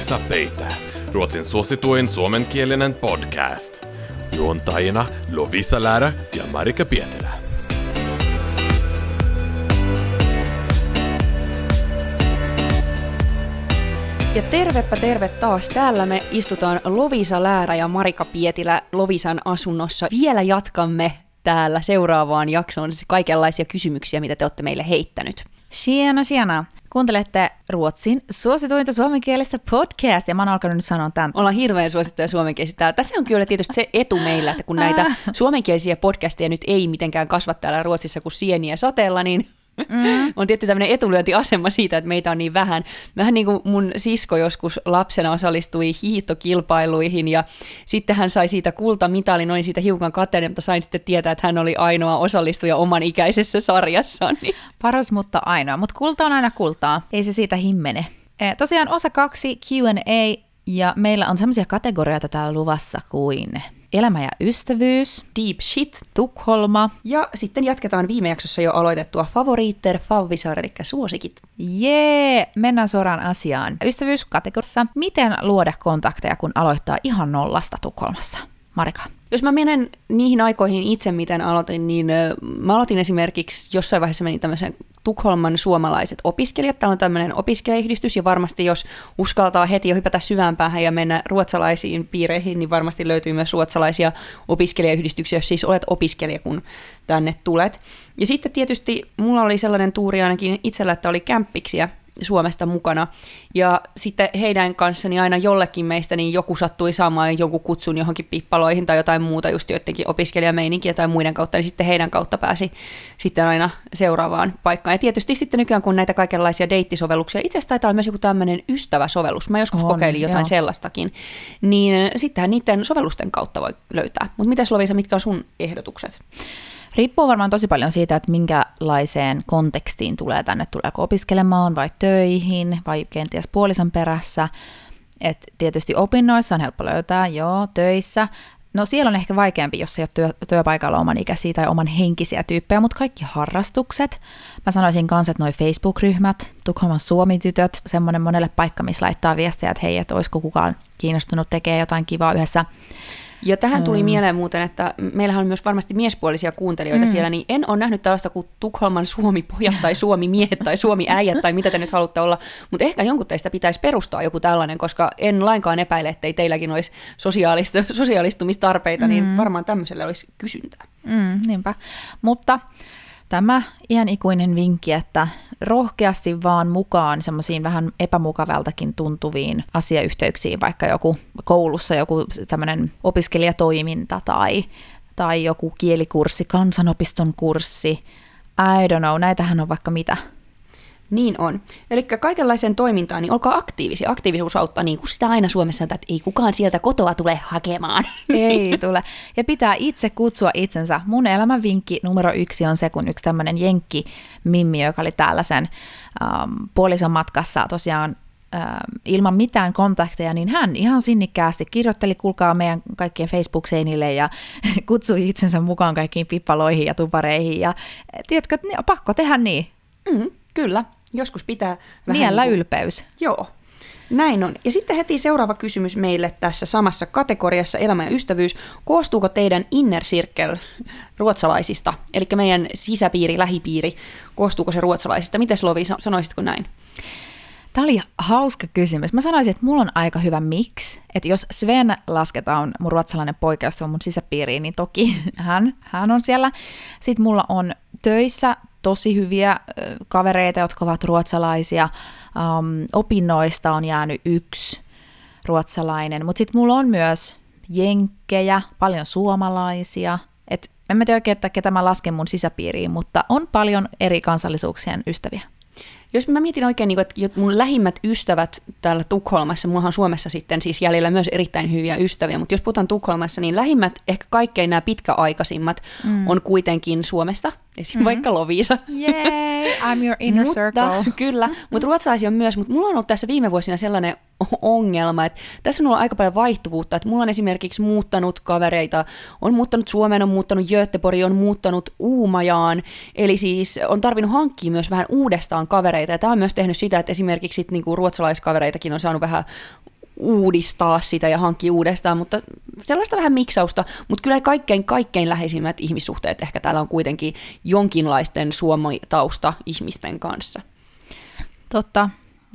Lovisa Peitä, Ruotsin suosituin suomenkielinen podcast. Juontajina Lovisa Läärä ja Marika Pietilä. Ja tervepä terve taas. Täällä me istutaan Lovisa Läärä ja Marika Pietilä Lovisan asunnossa. Vielä jatkamme täällä seuraavaan jaksoon kaikenlaisia kysymyksiä, mitä te olette meille heittänyt. Siena, siena. Kuuntelette Ruotsin suosituinta suomenkielistä podcastia. Mä oon alkanut nyt sanoa tämän. Ollaan hirveän suosittuja suomenkielisiä. Tässä on kyllä tietysti se etu meillä, että kun näitä suomenkielisiä podcasteja nyt ei mitenkään kasva täällä Ruotsissa kuin sieniä sateella, niin Mm. on tietty tämmöinen etulyöntiasema siitä, että meitä on niin vähän. Vähän niin kuin mun sisko joskus lapsena osallistui hiihtokilpailuihin ja sitten hän sai siitä kultamitalin, noin siitä hiukan kateinen, mutta sain sitten tietää, että hän oli ainoa osallistuja oman ikäisessä sarjassa. Niin. Paras, mutta ainoa. Mutta kulta on aina kultaa. Ei se siitä himmene. E, tosiaan osa kaksi Q&A ja meillä on semmoisia kategorioita täällä luvassa kuin elämä ja ystävyys, Deep shit. Tukholma, Ja sitten jatketaan viime jaksossa jo aloitettua favoriitter, favvisar, eli suosikit. jee, mennään suoraan asiaan. Ystävyyskategoriassa, miten luoda kontakteja, kun aloittaa ihan nollasta Tukholmassa? Marika. Jos mä menen niihin aikoihin itse, miten aloitin, niin mä aloitin esimerkiksi, jossain vaiheessa menin tämmöisen Tukholman suomalaiset opiskelijat. Täällä on tämmöinen opiskelijayhdistys, ja varmasti jos uskaltaa heti jo hypätä syvään päähän ja mennä ruotsalaisiin piireihin, niin varmasti löytyy myös ruotsalaisia opiskelijayhdistyksiä, jos siis olet opiskelija, kun tänne tulet. Ja sitten tietysti mulla oli sellainen tuuri ainakin itsellä, että oli kämppiksiä, Suomesta mukana. Ja sitten heidän kanssani aina jollekin meistä niin joku sattui saamaan jonkun kutsun johonkin pippaloihin tai jotain muuta, just joidenkin opiskelijameininkiä tai muiden kautta, niin sitten heidän kautta pääsi sitten aina seuraavaan paikkaan. Ja tietysti sitten nykyään, kun näitä kaikenlaisia deittisovelluksia, itse asiassa taitaa olla myös joku tämmöinen ystäväsovellus, mä joskus On, kokeilin jotain joo. sellaistakin, niin sittenhän niiden sovellusten kautta voi löytää. Mutta mitäs Lovisa, mitkä on sun ehdotukset? Riippuu varmaan tosi paljon siitä, että minkälaiseen kontekstiin tulee tänne, tuleeko opiskelemaan vai töihin vai kenties puolison perässä. Et tietysti opinnoissa on helppo löytää, joo, töissä. No siellä on ehkä vaikeampi, jos ei ole työ, työpaikalla oman ikäisiä tai oman henkisiä tyyppejä, mutta kaikki harrastukset. Mä sanoisin kanssa, että noi Facebook-ryhmät, Tukholman Suomi-tytöt, semmoinen monelle paikka, missä laittaa viestejä, että hei, että olisiko kukaan kiinnostunut tekemään jotain kivaa yhdessä. Ja tähän tuli mm. mieleen muuten, että meillähän on myös varmasti miespuolisia kuuntelijoita mm. siellä, niin en ole nähnyt tällaista kuin Tukholman Suomi-pojat tai Suomi-miehet tai Suomi-äijät tai mitä te nyt haluatte olla, mutta ehkä jonkun teistä pitäisi perustaa joku tällainen, koska en lainkaan epäile, että teilläkin olisi sosiaalist- sosiaalistumistarpeita, mm. niin varmaan tämmöiselle olisi kysyntää. Mm, niinpä. Mutta tämä ihan ikuinen vinkki, että rohkeasti vaan mukaan semmoisiin vähän epämukavaltakin tuntuviin asiayhteyksiin, vaikka joku koulussa joku tämmöinen opiskelijatoiminta tai, tai joku kielikurssi, kansanopiston kurssi, I don't know, näitähän on vaikka mitä. Niin on. Eli kaikenlaiseen toimintaan, niin olkaa aktiivisia. Aktiivisuus auttaa, niin kuin sitä aina Suomessa sanotaan, että ei kukaan sieltä kotoa tule hakemaan. Ei tule. Ja pitää itse kutsua itsensä. Mun elämän vinkki numero yksi on se, kun yksi tämmöinen jenkki Mimmi, joka oli täällä sen um, puolison matkassa tosiaan um, ilman mitään kontakteja, niin hän ihan sinnikkäästi kirjoitteli, kuulkaa meidän kaikkien Facebook-seinille ja kutsui itsensä mukaan kaikkiin pippaloihin ja tupareihin. Ja tiedätkö, pakko tehdä niin. Mm, kyllä, joskus pitää vähän... Niellä niin kuin- ylpeys. Joo, näin on. Ja sitten heti seuraava kysymys meille tässä samassa kategoriassa elämä ja ystävyys. Koostuuko teidän inner circle ruotsalaisista, eli meidän sisäpiiri, lähipiiri, koostuuko se ruotsalaisista? Mites Lovi, sa- sanoisitko näin? Tämä oli hauska kysymys. Mä sanoisin, että mulla on aika hyvä mix. Että jos Sven lasketaan mun ruotsalainen poika, on mun sisäpiiriin, niin toki hän, hän on siellä. Sitten mulla on töissä tosi hyviä kavereita, jotka ovat ruotsalaisia. Um, opinnoista on jäänyt yksi ruotsalainen, mutta sitten mulla on myös jenkkejä, paljon suomalaisia. Et en mä tiedä oikein, että ketä mä lasken mun sisäpiiriin, mutta on paljon eri kansallisuuksien ystäviä. Jos mä mietin oikein, niin kuin, että mun lähimmät ystävät täällä Tukholmassa, mullahan on Suomessa sitten siis jäljellä myös erittäin hyviä ystäviä, mutta jos puhutaan Tukholmassa, niin lähimmät, ehkä kaikkein nämä pitkäaikaisimmat mm. on kuitenkin Suomesta, esimerkiksi mm-hmm. vaikka Loviisa. Yay, I'm your inner mutta, circle. Kyllä, mutta ruotsalaisia on myös, mutta mulla on ollut tässä viime vuosina sellainen ongelma, että tässä on ollut aika paljon vaihtuvuutta, että mulla on esimerkiksi muuttanut kavereita, on muuttanut Suomeen, on muuttanut Göteborg, on muuttanut Uumajaan, eli siis on tarvinnut hankkia myös vähän uudestaan kavereita, ja tämä on myös tehnyt sitä, että esimerkiksi sit niinku ruotsalaiskavereitakin on saanut vähän uudistaa sitä ja hankkia uudestaan, mutta sellaista vähän miksausta, mutta kyllä kaikkein, kaikkein läheisimmät ihmissuhteet ehkä täällä on kuitenkin jonkinlaisten suomitausta ihmisten kanssa. Totta,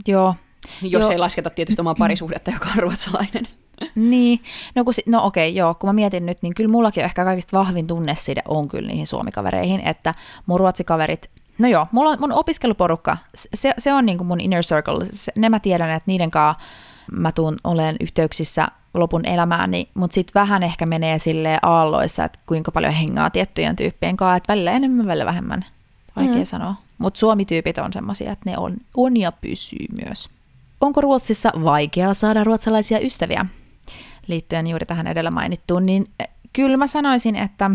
joo. Jos joo. ei lasketa tietysti omaa parisuhdetta, joka on ruotsalainen. Niin, no, kun, no okei, joo, kun mä mietin nyt, niin kyllä mullakin on ehkä kaikista vahvin tunneside on kyllä niihin suomikavereihin, että mun ruotsikaverit, no joo, mulla on mun opiskeluporukka, se, se on niin kuin mun inner circle, se, ne mä tiedän, että niiden kanssa mä tuun olen yhteyksissä lopun elämääni, mutta sitten vähän ehkä menee sille aalloissa, että kuinka paljon hengaa tiettyjen tyyppien kanssa, että välillä enemmän, välillä vähemmän, vaikea mm. sanoa. Mutta suomityypit on semmoisia, että ne on, on ja pysyy myös. Onko Ruotsissa vaikeaa saada ruotsalaisia ystäviä? liittyen juuri tähän edellä mainittuun, niin eh, kyllä mä sanoisin, että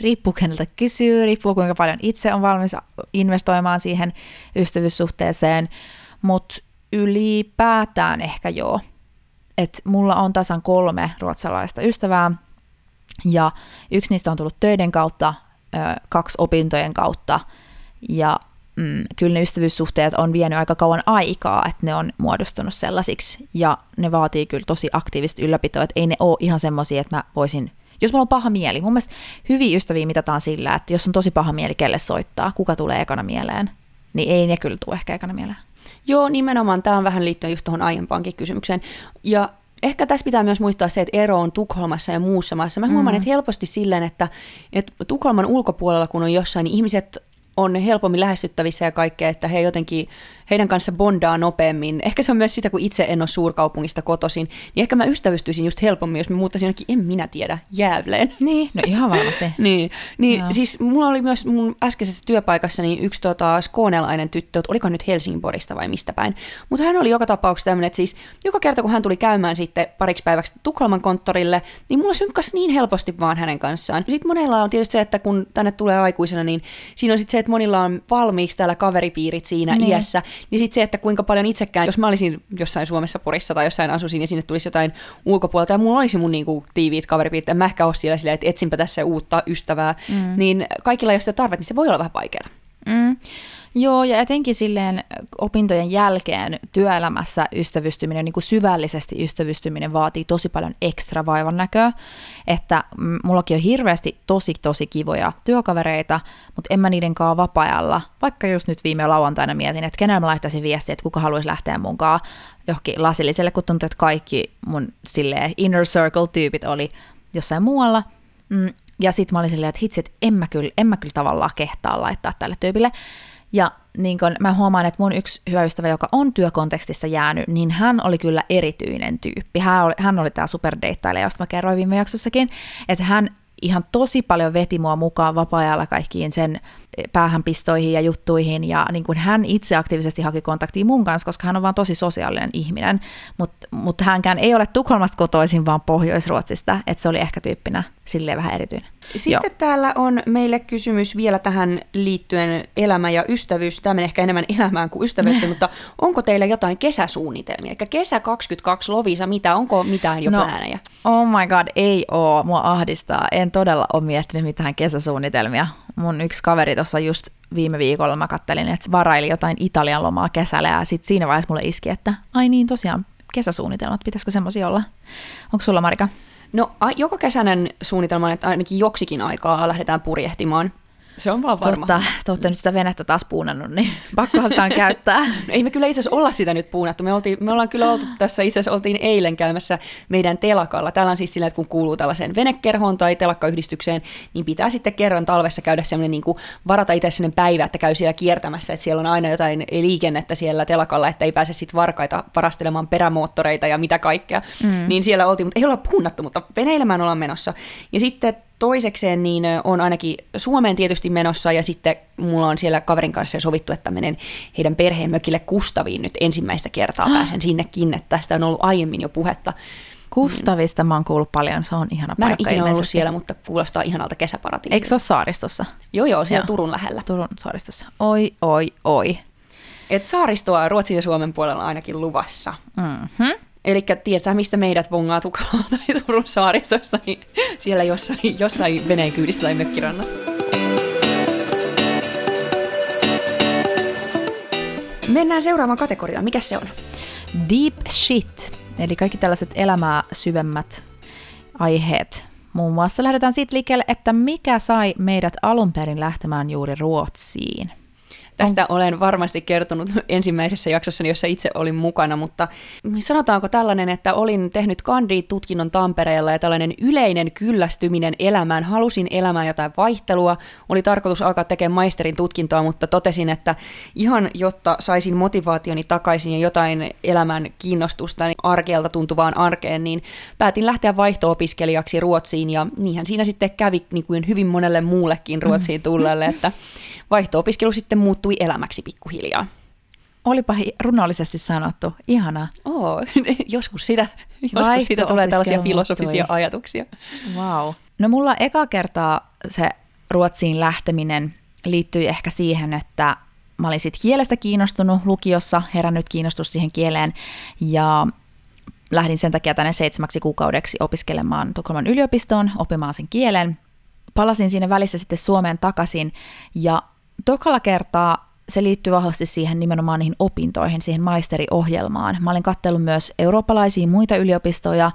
riippuu keneltä kysyy, riippuu kuinka paljon itse on valmis investoimaan siihen ystävyyssuhteeseen, mutta ylipäätään ehkä joo. Et mulla on tasan kolme ruotsalaista ystävää, ja yksi niistä on tullut töiden kautta, kaksi opintojen kautta, ja mm, kyllä ne ystävyyssuhteet on vienyt aika kauan aikaa, että ne on muodostunut sellaisiksi, ja ne vaatii kyllä tosi aktiivista ylläpitoa, että ei ne ole ihan semmoisia, että mä voisin jos mulla on paha mieli, mun mielestä hyviä ystäviä mitataan sillä, että jos on tosi paha mieli, kelle soittaa, kuka tulee ekana mieleen, niin ei ne kyllä tule ehkä ekana mieleen. Joo, nimenomaan. Tämä on vähän liittyen just tuohon aiempaankin kysymykseen. Ja ehkä tässä pitää myös muistaa se, että ero on Tukholmassa ja muussa maassa. Mä huomaan, mm. että helposti silleen, että, että Tukholman ulkopuolella, kun on jossain, niin ihmiset on helpommin lähestyttävissä ja kaikkea, että he jotenkin, heidän kanssa bondaa nopeammin. Ehkä se on myös sitä, kun itse en ole suurkaupungista kotoisin, niin ehkä mä ystävystyisin just helpommin, jos mä muuttaisin jonnekin, en minä tiedä, jäävleen. Niin, no ihan varmasti. niin, niin Joo. siis mulla oli myös mun äskeisessä työpaikassa niin yksi tota, skoonelainen tyttö, että oliko nyt Helsingborista vai mistä päin, mutta hän oli joka tapauksessa tämmöinen, että siis joka kerta kun hän tuli käymään sitten pariksi päiväksi Tukholman konttorille, niin mulla synkkas niin helposti vaan hänen kanssaan. Sitten monella on tietysti se, että kun tänne tulee aikuisena, niin siinä on sitten se, että monilla on valmiiksi täällä kaveripiirit siinä niin. iässä. Niin sitten se, että kuinka paljon itsekään, jos mä olisin jossain Suomessa Porissa tai jossain asuisin ja sinne tulisi jotain ulkopuolelta ja mulla olisi mun niinku tiiviit kaveripiirit, ja mä ehkä ole siellä silleen, että etsinpä tässä uutta ystävää, mm. niin kaikilla, jos sitä tarvet, niin se voi olla vähän vaikeaa. Mm. Joo, ja etenkin silleen opintojen jälkeen työelämässä ystävystyminen, niin kuin syvällisesti ystävystyminen vaatii tosi paljon ekstra vaivan näköä, että mullakin on hirveästi tosi tosi kivoja työkavereita, mutta en mä niiden kanssa vapaa-ajalla, vaikka just nyt viime lauantaina mietin, että kenellä mä laittaisin viestiä, että kuka haluaisi lähteä mukaan johonkin lasilliselle, kun tuntuu, että kaikki mun silleen inner circle-tyypit oli jossain muualla, mm, ja sitten mä olin silleen, että hitsi, että en mä kyllä, en mä kyllä tavallaan kehtaa laittaa tälle tyypille. Ja niin kun mä huomaan, että mun yksi hyvä ystävä, joka on työkontekstista jäänyt, niin hän oli kyllä erityinen tyyppi. Hän oli, hän oli tämä superdeittailija, josta mä kerroin viime jaksossakin, että hän ihan tosi paljon veti mua mukaan vapaa-ajalla kaikkiin sen päähänpistoihin ja juttuihin, ja niin kuin hän itse aktiivisesti haki kontaktia mun kanssa, koska hän on vaan tosi sosiaalinen ihminen, mutta mut hänkään ei ole Tukholmasta kotoisin, vaan Pohjois-Ruotsista, että se oli ehkä tyyppinä silleen vähän erityinen. Sitten Joo. täällä on meille kysymys vielä tähän liittyen elämä ja ystävyys. Tämä menee ehkä enemmän elämään kuin ystävyyttä, mutta onko teillä jotain kesäsuunnitelmia? Eli kesä 22, Lovisa, mitä? Onko mitään jo no? Oh my god, ei oo. Mua ahdistaa. En todella ole miettinyt mitään kesäsuunnitelmia. Mun yksi kaveri tuossa just viime viikolla mä kattelin, että varaili jotain Italian lomaa kesällä ja sitten siinä vaiheessa mulle iski, että ai niin tosiaan kesäsuunnitelmat, pitäisikö semmoisia olla? Onko sulla Marika? No joka kesäinen suunnitelma on, että ainakin joksikin aikaa lähdetään purjehtimaan. Se on vaan varma. Totta, te olette nyt sitä venettä taas puunannut, niin pakkohan sitä on käyttää. no, ei me kyllä itse asiassa olla sitä nyt puunattu. Me, oltiin, me ollaan kyllä oltu tässä, itse asiassa oltiin eilen käymässä meidän telakalla. Täällä on siis sillä, että kun kuuluu tällaiseen venekerhoon tai telakkayhdistykseen, niin pitää sitten kerran talvessa käydä semmoinen niin kuin varata itse sellainen päivä, että käy siellä kiertämässä, että siellä on aina jotain liikennettä siellä telakalla, että ei pääse sitten varkaita varastelemaan perämoottoreita ja mitä kaikkea. Mm. Niin siellä oltiin, mutta ei olla puunattu, mutta veneilemään ollaan menossa. Ja sitten toisekseen niin on ainakin Suomeen tietysti menossa ja sitten mulla on siellä kaverin kanssa sovittu, että menen heidän perheen mökille Kustaviin nyt ensimmäistä kertaa pääsen sinnekin, että tästä on ollut aiemmin jo puhetta. Kustavista mä oon kuullut paljon, se on ihana paikka. Mä en ikinä ollut siellä, mutta kuulostaa ihanalta kesäparatiisilta. Eikö se ole saaristossa? Joo, joo, siellä joo. Turun lähellä. Turun saaristossa. Oi, oi, oi. Et saaristoa Ruotsin ja Suomen puolella ainakin luvassa. Mm-hmm. Eli tietää, mistä meidät bongaa Tukalaa tai Turun saaristosta, niin siellä jossain, jossain veneen kyydissä tai mökkirannassa. Mennään seuraavaan kategoriaan. Mikä se on? Deep shit. Eli kaikki tällaiset elämää syvemmät aiheet. Muun muassa lähdetään siitä liikkeelle, että mikä sai meidät alun perin lähtemään juuri Ruotsiin. Tästä on... olen varmasti kertonut ensimmäisessä jaksossa, jossa itse olin mukana, mutta sanotaanko tällainen, että olin tehnyt kandi-tutkinnon Tampereella ja tällainen yleinen kyllästyminen elämään, halusin elämään jotain vaihtelua, oli tarkoitus alkaa tekemään maisterin tutkintoa, mutta totesin, että ihan jotta saisin motivaationi takaisin ja jotain elämän kiinnostusta niin arkeelta tuntuvaan arkeen, niin päätin lähteä vaihto-opiskelijaksi Ruotsiin. Ja niinhän siinä sitten kävi niin kuin hyvin monelle muullekin Ruotsiin tulleelle, että vaihto-opiskelu sitten muuttui elämäksi pikkuhiljaa. Olipa runollisesti sanottu. Ihanaa. Oo, joskus sitä, joskus siitä tulee tällaisia filosofisia muuttui. ajatuksia. Wow. No mulla eka kertaa se Ruotsiin lähteminen liittyi ehkä siihen, että mä olin sit kielestä kiinnostunut lukiossa, herännyt kiinnostus siihen kieleen ja lähdin sen takia tänne seitsemäksi kuukaudeksi opiskelemaan Tukholman yliopistoon, oppimaan sen kielen. Palasin siinä välissä sitten Suomeen takaisin ja tokalla kertaa se liittyy vahvasti siihen nimenomaan niihin opintoihin, siihen maisteriohjelmaan. Mä olin katsellut myös eurooppalaisia muita yliopistoja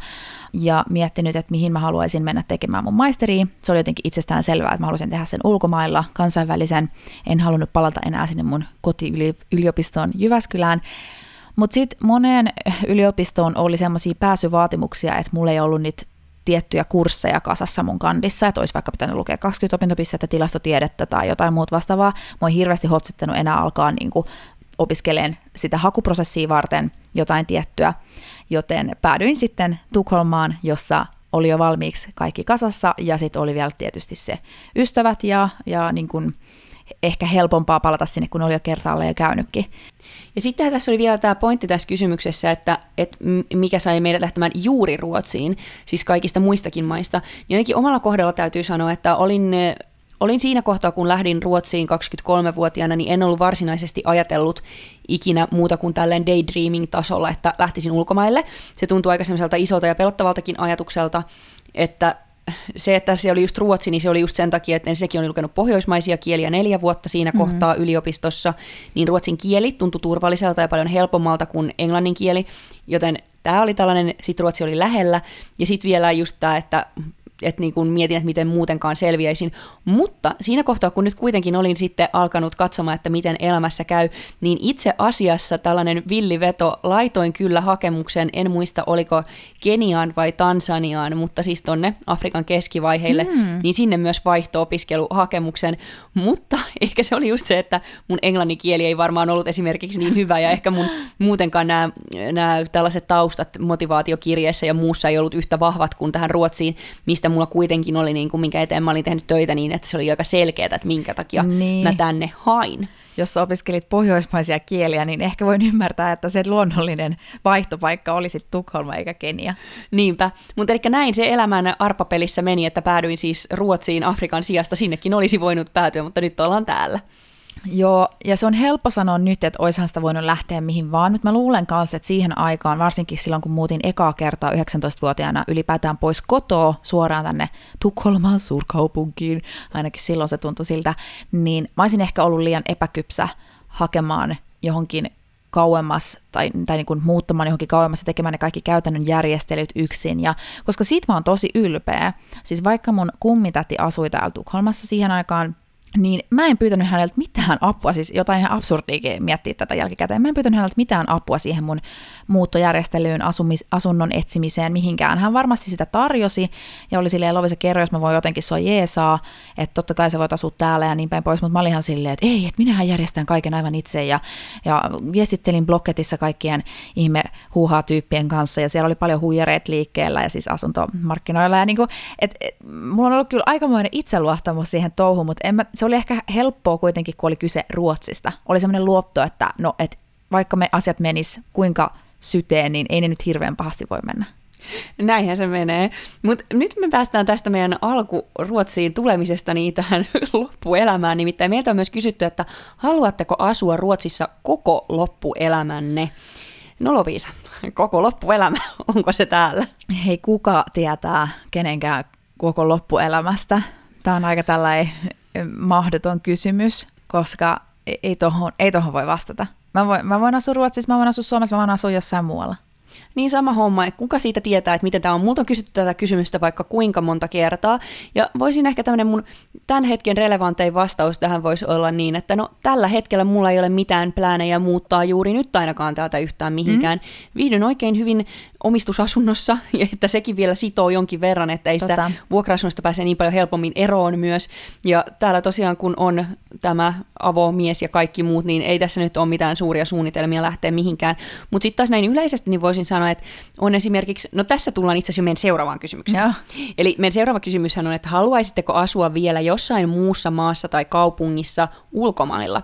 ja miettinyt, että mihin mä haluaisin mennä tekemään mun maisteriin. Se oli jotenkin itsestään selvää, että mä haluaisin tehdä sen ulkomailla, kansainvälisen. En halunnut palata enää sinne mun kotiyliopistoon Jyväskylään. Mutta sitten moneen yliopistoon oli semmoisia pääsyvaatimuksia, että mulla ei ollut niitä tiettyjä kursseja kasassa mun kandissa, että olisi vaikka pitänyt lukea 20 opintopistettä, tilastotiedettä tai jotain muuta vastaavaa. Mä oon hirveästi hotsittanut enää alkaa niin kuin opiskeleen sitä hakuprosessia varten jotain tiettyä, joten päädyin sitten Tukholmaan, jossa oli jo valmiiksi kaikki kasassa ja sitten oli vielä tietysti se ystävät ja, ja niin kuin ehkä helpompaa palata sinne, kun oli jo kertaalleen käynytkin. Ja sitten tässä oli vielä tämä pointti tässä kysymyksessä, että, että mikä sai meidät lähtemään juuri Ruotsiin, siis kaikista muistakin maista. Niin ainakin omalla kohdalla täytyy sanoa, että olin Olin siinä kohtaa, kun lähdin Ruotsiin 23-vuotiaana, niin en ollut varsinaisesti ajatellut ikinä muuta kuin tälleen daydreaming-tasolla, että lähtisin ulkomaille. Se tuntuu aika semmoiselta isolta ja pelottavaltakin ajatukselta, että se, että se oli just ruotsi, niin se oli just sen takia, että ensinnäkin oli lukenut pohjoismaisia kieliä neljä vuotta siinä mm-hmm. kohtaa yliopistossa, niin ruotsin kieli tuntui turvalliselta ja paljon helpommalta kuin englannin kieli, joten tämä oli tällainen, sitten ruotsi oli lähellä, ja sitten vielä just tämä, että että niin kuin mietin, että miten muutenkaan selviäisin. Mutta siinä kohtaa, kun nyt kuitenkin olin sitten alkanut katsomaan, että miten elämässä käy, niin itse asiassa tällainen villiveto, laitoin kyllä hakemuksen, en muista oliko Keniaan vai Tansaniaan, mutta siis tonne Afrikan keskivaiheille, mm. niin sinne myös vaihto-opiskeluhakemuksen, mutta ehkä se oli just se, että mun englannin kieli ei varmaan ollut esimerkiksi niin hyvä, ja ehkä mun muutenkaan nämä, nämä tällaiset taustat motivaatiokirjeessä ja muussa ei ollut yhtä vahvat kuin tähän Ruotsiin, mistä mistä mulla kuitenkin oli, niin kuin, minkä eteen mä olin tehnyt töitä niin, että se oli aika selkeää, että minkä takia niin. mä tänne hain. Jos opiskelit pohjoismaisia kieliä, niin ehkä voin ymmärtää, että se luonnollinen vaihtopaikka olisi Tukholma eikä Kenia. Niinpä, mutta eli näin se elämän arpapelissä meni, että päädyin siis Ruotsiin Afrikan sijasta. Sinnekin olisi voinut päätyä, mutta nyt ollaan täällä. Joo, ja se on helppo sanoa nyt, että oishan sitä voinut lähteä mihin vaan, mutta mä luulen kanssa, että siihen aikaan, varsinkin silloin kun muutin ekaa kertaa 19-vuotiaana ylipäätään pois kotoa suoraan tänne Tukholmaan suurkaupunkiin, ainakin silloin se tuntui siltä, niin mä olisin ehkä ollut liian epäkypsä hakemaan johonkin kauemmas tai, tai niin kuin muuttamaan johonkin kauemmas ja tekemään ne kaikki käytännön järjestelyt yksin. Ja, koska siitä mä oon tosi ylpeä. Siis vaikka mun kummitäti asui täällä Tukholmassa siihen aikaan, niin mä en pyytänyt häneltä mitään apua, siis jotain ihan absurdiikin miettiä tätä jälkikäteen. Mä en pyytänyt häneltä mitään apua siihen mun muuttojärjestelyyn, asumis, asunnon etsimiseen, mihinkään. Hän varmasti sitä tarjosi ja oli silleen, Lovisa kerro, jos mä voin jotenkin sua jeesaa, että totta kai sä voit asua täällä ja niin päin pois, mutta mä olin ihan silleen, että ei, että minähän järjestän kaiken aivan itse ja, ja viestittelin Blocketissa kaikkien ihme huuhaa tyyppien kanssa ja siellä oli paljon huijareet liikkeellä ja siis asuntomarkkinoilla ja niin kuin, et, et, mulla on ollut kyllä aikamoinen itseluottamus siihen touhuun, mutta en mä, se oli ehkä helppoa kuitenkin, kun oli kyse Ruotsista. Oli semmoinen luotto, että no, et vaikka me asiat menis kuinka syteen, niin ei ne nyt hirveän pahasti voi mennä. Näinhän se menee. Mutta nyt me päästään tästä meidän alku Ruotsiin tulemisesta niin tähän loppuelämään. Nimittäin meiltä on myös kysytty, että haluatteko asua Ruotsissa koko loppuelämänne? No Loviisa, koko loppuelämä, onko se täällä? Hei, kuka tietää kenenkään koko loppuelämästä? Tämä on aika tällainen mahdoton kysymys, koska ei tohon, ei tohon voi vastata. Mä voin, mä voin asua Ruotsissa, mä voin asua Suomessa, mä voin asua jossain muualla. Niin sama homma, että kuka siitä tietää, että miten tämä on. Multa on kysytty tätä kysymystä vaikka kuinka monta kertaa, ja voisin ehkä tämmöinen mun tämän hetken relevantein vastaus tähän voisi olla niin, että no tällä hetkellä mulla ei ole mitään pläänejä muuttaa juuri nyt ainakaan täältä yhtään mihinkään. Mm. Viihdyn oikein hyvin omistusasunnossa, ja että sekin vielä sitoo jonkin verran, että ei sitä tota. vuokra-asunnosta pääse niin paljon helpommin eroon myös. Ja täällä tosiaan kun on tämä avomies ja kaikki muut, niin ei tässä nyt ole mitään suuria suunnitelmia lähteä mihinkään. Mutta sitten taas näin yleisesti, niin voisin sanoa, että on esimerkiksi, no tässä tullaan itse asiassa meidän seuraavaan kysymykseen. Ja. Eli meidän seuraava kysymys on, että haluaisitteko asua vielä jossain muussa maassa tai kaupungissa ulkomailla?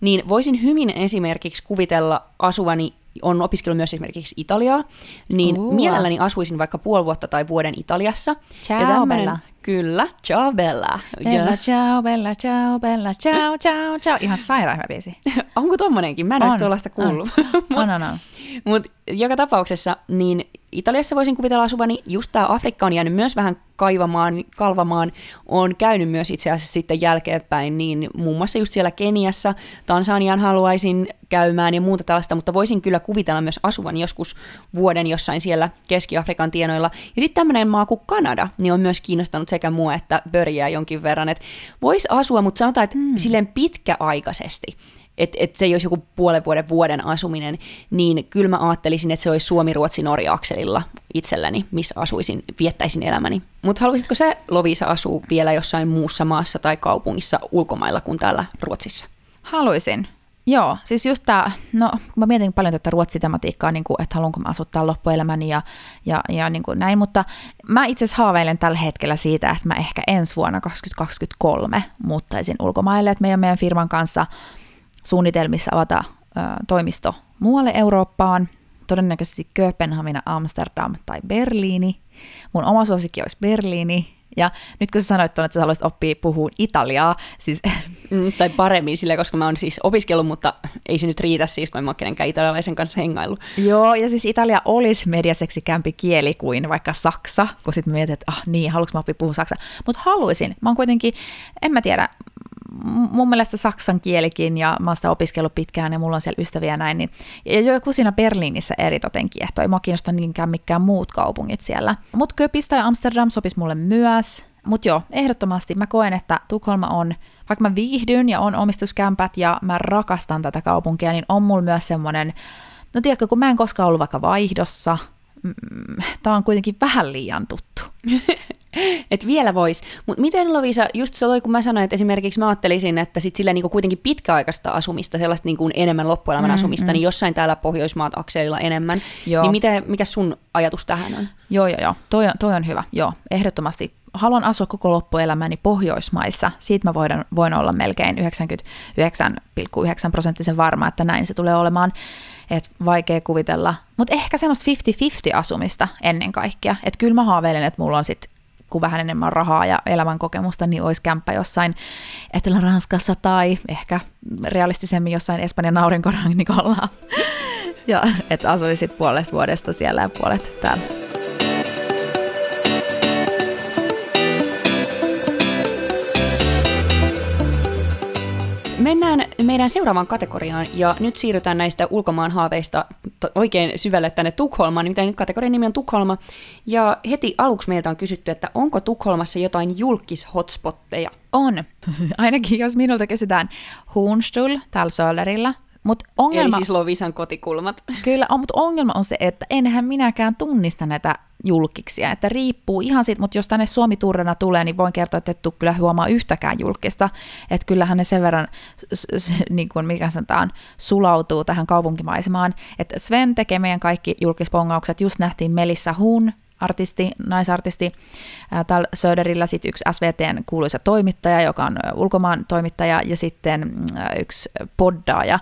Niin voisin hyvin esimerkiksi kuvitella asuvani on opiskellut myös esimerkiksi Italiaa, niin uh. mielelläni asuisin vaikka puoli vuotta tai vuoden Italiassa. Ciao, ja tämmönen, Bella. Kyllä, ciao Bella. Bella, ja. ciao Bella, ciao Bella, ciao, ciao, ciao. Ihan sairaan hyvä biisi. Onko tommonenkin? Mä en olisi tuollaista kuullut. On, on, on. on. Mutta joka tapauksessa, niin Italiassa voisin kuvitella asuvani, just tämä Afrikka on jäänyt myös vähän kaivamaan, kalvamaan, on käynyt myös itse asiassa sitten jälkeenpäin, niin muun muassa just siellä Keniassa, Tansanian haluaisin käymään ja muuta tällaista, mutta voisin kyllä kuvitella myös asuvan joskus vuoden jossain siellä Keski-Afrikan tienoilla. Ja sitten tämmöinen maa kuin Kanada, niin on myös kiinnostanut sekä mua että Börjää jonkin verran, että voisi asua, mutta sanotaan, että mm. silleen pitkäaikaisesti että et se ei olisi joku puolen vuoden vuoden asuminen, niin kyllä mä ajattelisin, että se olisi Suomi-Ruotsi-Norja-akselilla itselläni, missä asuisin, viettäisin elämäni. Mutta haluaisitko sä, Lovisa, asua vielä jossain muussa maassa tai kaupungissa ulkomailla kuin täällä Ruotsissa? Haluaisin. Joo, siis just tämä, no mä mietin paljon tätä ruotsitematiikkaa, niin kuin, että haluanko mä asuttaa loppuelämäni ja, ja, ja niin kuin näin, mutta mä itse asiassa haaveilen tällä hetkellä siitä, että mä ehkä ensi vuonna 2023 muuttaisin ulkomaille, että meidän, meidän firman kanssa – suunnitelmissa avata ö, toimisto muualle Eurooppaan, todennäköisesti Kööpenhamina, Amsterdam tai Berliini. Mun oma suosikki olisi Berliini, ja nyt kun sä sanoit tuon, että sä haluaisit oppia puhua italiaa, siis... Mm, tai paremmin sille, koska mä oon siis opiskellut, mutta ei se nyt riitä siis, kun en mä ole kenenkään italialaisen kanssa hengailu. Joo, ja siis Italia olisi mediaseksikämpi kieli kuin vaikka Saksa, kun sitten mietit, että ah niin, haluanko mä oppia puhua Saksa. Mutta haluaisin. Mä oon kuitenkin, en mä tiedä, mun mielestä saksan kielikin, ja mä oon sitä opiskellut pitkään, ja mulla on siellä ystäviä näin, niin ja joku siinä Berliinissä eritoten kiehtoi. Mä kiinnostaa niinkään mikään muut kaupungit siellä. Mut Köpistä ja Amsterdam sopis mulle myös. Mutta joo, ehdottomasti mä koen, että Tukholma on, vaikka mä viihdyn ja on omistuskämpät ja mä rakastan tätä kaupunkia, niin on mulla myös semmoinen, no tiedätkö, kun mä en koskaan ollut vaikka vaihdossa, mm, tämä on kuitenkin vähän liian tuttu. että vielä vois. Mutta miten Lovisa, just se kun mä sanoin, että esimerkiksi mä ajattelisin, että sit sillä niinku kuitenkin pitkäaikaista asumista, sellaista niinku enemmän loppuelämän mm, asumista, mm. niin jossain täällä Pohjoismaat akselilla enemmän. Joo. Niin miten, mikä sun ajatus tähän on? Joo, joo, joo. Toi on, toi on hyvä. Joo, ehdottomasti haluan asua koko loppuelämäni Pohjoismaissa. Siitä mä voin, voin olla melkein 99,9 prosenttisen varma, että näin se tulee olemaan. Et vaikea kuvitella. Mutta ehkä semmoista 50-50 asumista ennen kaikkea. Että kyllä mä haaveilen, että mulla on sitten kun vähän enemmän rahaa ja elämän kokemusta, niin olisi kämppä jossain Etelä-Ranskassa tai ehkä realistisemmin jossain Espanjan aurinkorannikolla. ja että asuisit puolesta vuodesta siellä ja puolet täällä. Mennään meidän seuraavaan kategoriaan ja nyt siirrytään näistä ulkomaan haaveista oikein syvälle tänne Tukholmaan, nimittäin kategorian nimi on Tukholma. Ja heti aluksi meiltä on kysytty, että onko Tukholmassa jotain julkis-hotspotteja? On. Ainakin jos minulta kysytään Hornstull täällä Söderillä, Mut ongelma, Eli siis Lovisan kotikulmat. Kyllä, on, mutta ongelma on se, että enhän minäkään tunnista näitä julkiksia, että riippuu ihan siitä, mutta jos tänne suomi turrena tulee, niin voin kertoa, että et tule kyllä huomaa yhtäkään julkista, että kyllähän ne sen verran, niin kuin mikä sanotaan, sulautuu tähän kaupunkimaisemaan, että Sven tekee meidän kaikki julkispongaukset, just nähtiin Melissa Huun, artisti, naisartisti. Täällä Söderillä sitten yksi SVTn kuuluisa toimittaja, joka on ulkomaan toimittaja, ja sitten yksi poddaaja.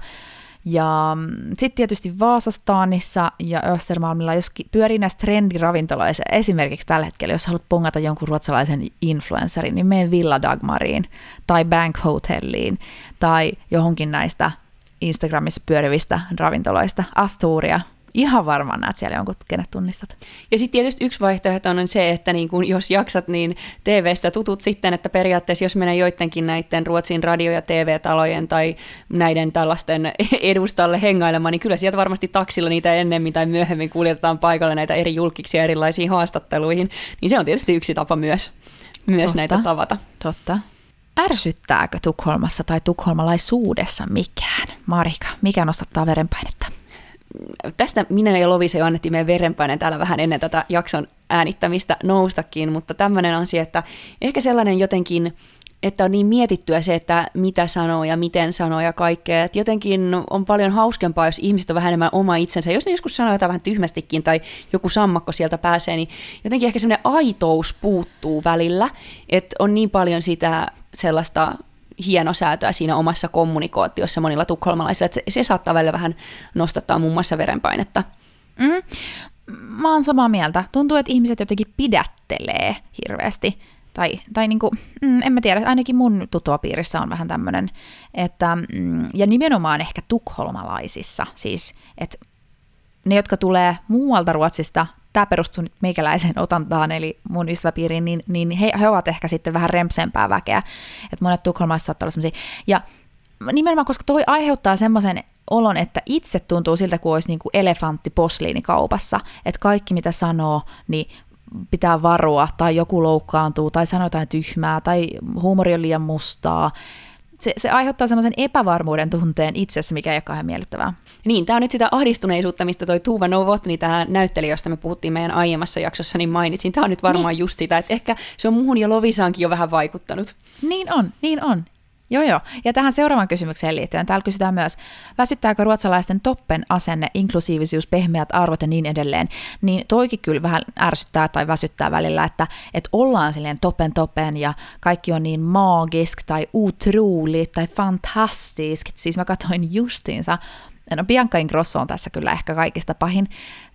Ja mm, sitten tietysti Vaasastaanissa ja Östermalmilla, jos pyörii näissä trendiravintoloissa, esimerkiksi tällä hetkellä, jos haluat pongata jonkun ruotsalaisen influencerin, niin mene Villa Dagmariin tai Bank Hotelliin tai johonkin näistä Instagramissa pyörivistä ravintoloista. Asturia, ihan varmaan näet siellä jonkun, kenet tunnistat. Ja sitten tietysti yksi vaihtoehto on se, että niin kun jos jaksat, niin TVstä tutut sitten, että periaatteessa jos menee joidenkin näiden Ruotsin radio- ja TV-talojen tai näiden tällaisten edustalle hengailemaan, niin kyllä sieltä varmasti taksilla niitä ennemmin tai myöhemmin kuljetetaan paikalle näitä eri julkiksia erilaisiin haastatteluihin, niin se on tietysti yksi tapa myös, myös Totta. näitä tavata. Totta. Ärsyttääkö Tukholmassa tai tukholmalaisuudessa mikään? Marika, mikä nostattaa verenpainetta? Tästä minä ja Lovisa jo annettiin meidän verenpaineen täällä vähän ennen tätä jakson äänittämistä noustakin, mutta tämmöinen asia, että ehkä sellainen jotenkin, että on niin mietittyä se, että mitä sanoo ja miten sanoo ja kaikkea, että jotenkin on paljon hauskempaa, jos ihmiset on vähän enemmän oma itsensä. Jos ne joskus sanoo jotain vähän tyhmästikin tai joku sammakko sieltä pääsee, niin jotenkin ehkä semmoinen aitous puuttuu välillä, että on niin paljon sitä sellaista hienosäätöä siinä omassa kommunikaatiossa monilla tukholmalaisilla, että se, se saattaa välillä vähän nostattaa muun muassa verenpainetta. Mm. Mä oon samaa mieltä. Tuntuu, että ihmiset jotenkin pidättelee hirveästi. Tai, tai niinku, mm, en mä tiedä, ainakin mun tuttavapiirissä on vähän tämmöinen, että, mm, ja nimenomaan ehkä tukholmalaisissa, siis, että ne, jotka tulee muualta Ruotsista, tämä perustuu nyt meikäläiseen otantaan, eli mun ystäväpiiriin, niin, niin he, he ovat ehkä sitten vähän rempsempää väkeä, että monet tukholmalaiset saattaa olla sellaisia, ja nimenomaan, koska toi aiheuttaa semmoisen olon, että itse tuntuu siltä, kuin olisi niin kuin elefantti posliinikaupassa, että kaikki mitä sanoo, niin pitää varoa, tai joku loukkaantuu, tai sanoo jotain tyhmää, tai huumori on liian mustaa. Se, se aiheuttaa semmoisen epävarmuuden tunteen itsessä, mikä ei ole kauhean miellyttävää. Niin, tämä on nyt sitä ahdistuneisuutta, mistä toi Tuva Novotny, tämä näyttelijä, josta me puhuttiin meidän aiemmassa jaksossa, niin mainitsin. Tämä on nyt varmaan niin. just sitä, että ehkä se on muhun ja Lovisaankin jo vähän vaikuttanut. Niin on, niin on. Joo, joo. Ja tähän seuraavan kysymykseen liittyen, täällä kysytään myös, väsyttääkö ruotsalaisten toppen asenne, inklusiivisuus, pehmeät arvot ja niin edelleen, niin toikin kyllä vähän ärsyttää tai väsyttää välillä, että, että ollaan silleen toppen toppen ja kaikki on niin maagisk tai utroligt tai fantastisk. Siis mä katsoin justiinsa, no Bianca Ingrosso on tässä kyllä ehkä kaikista pahin.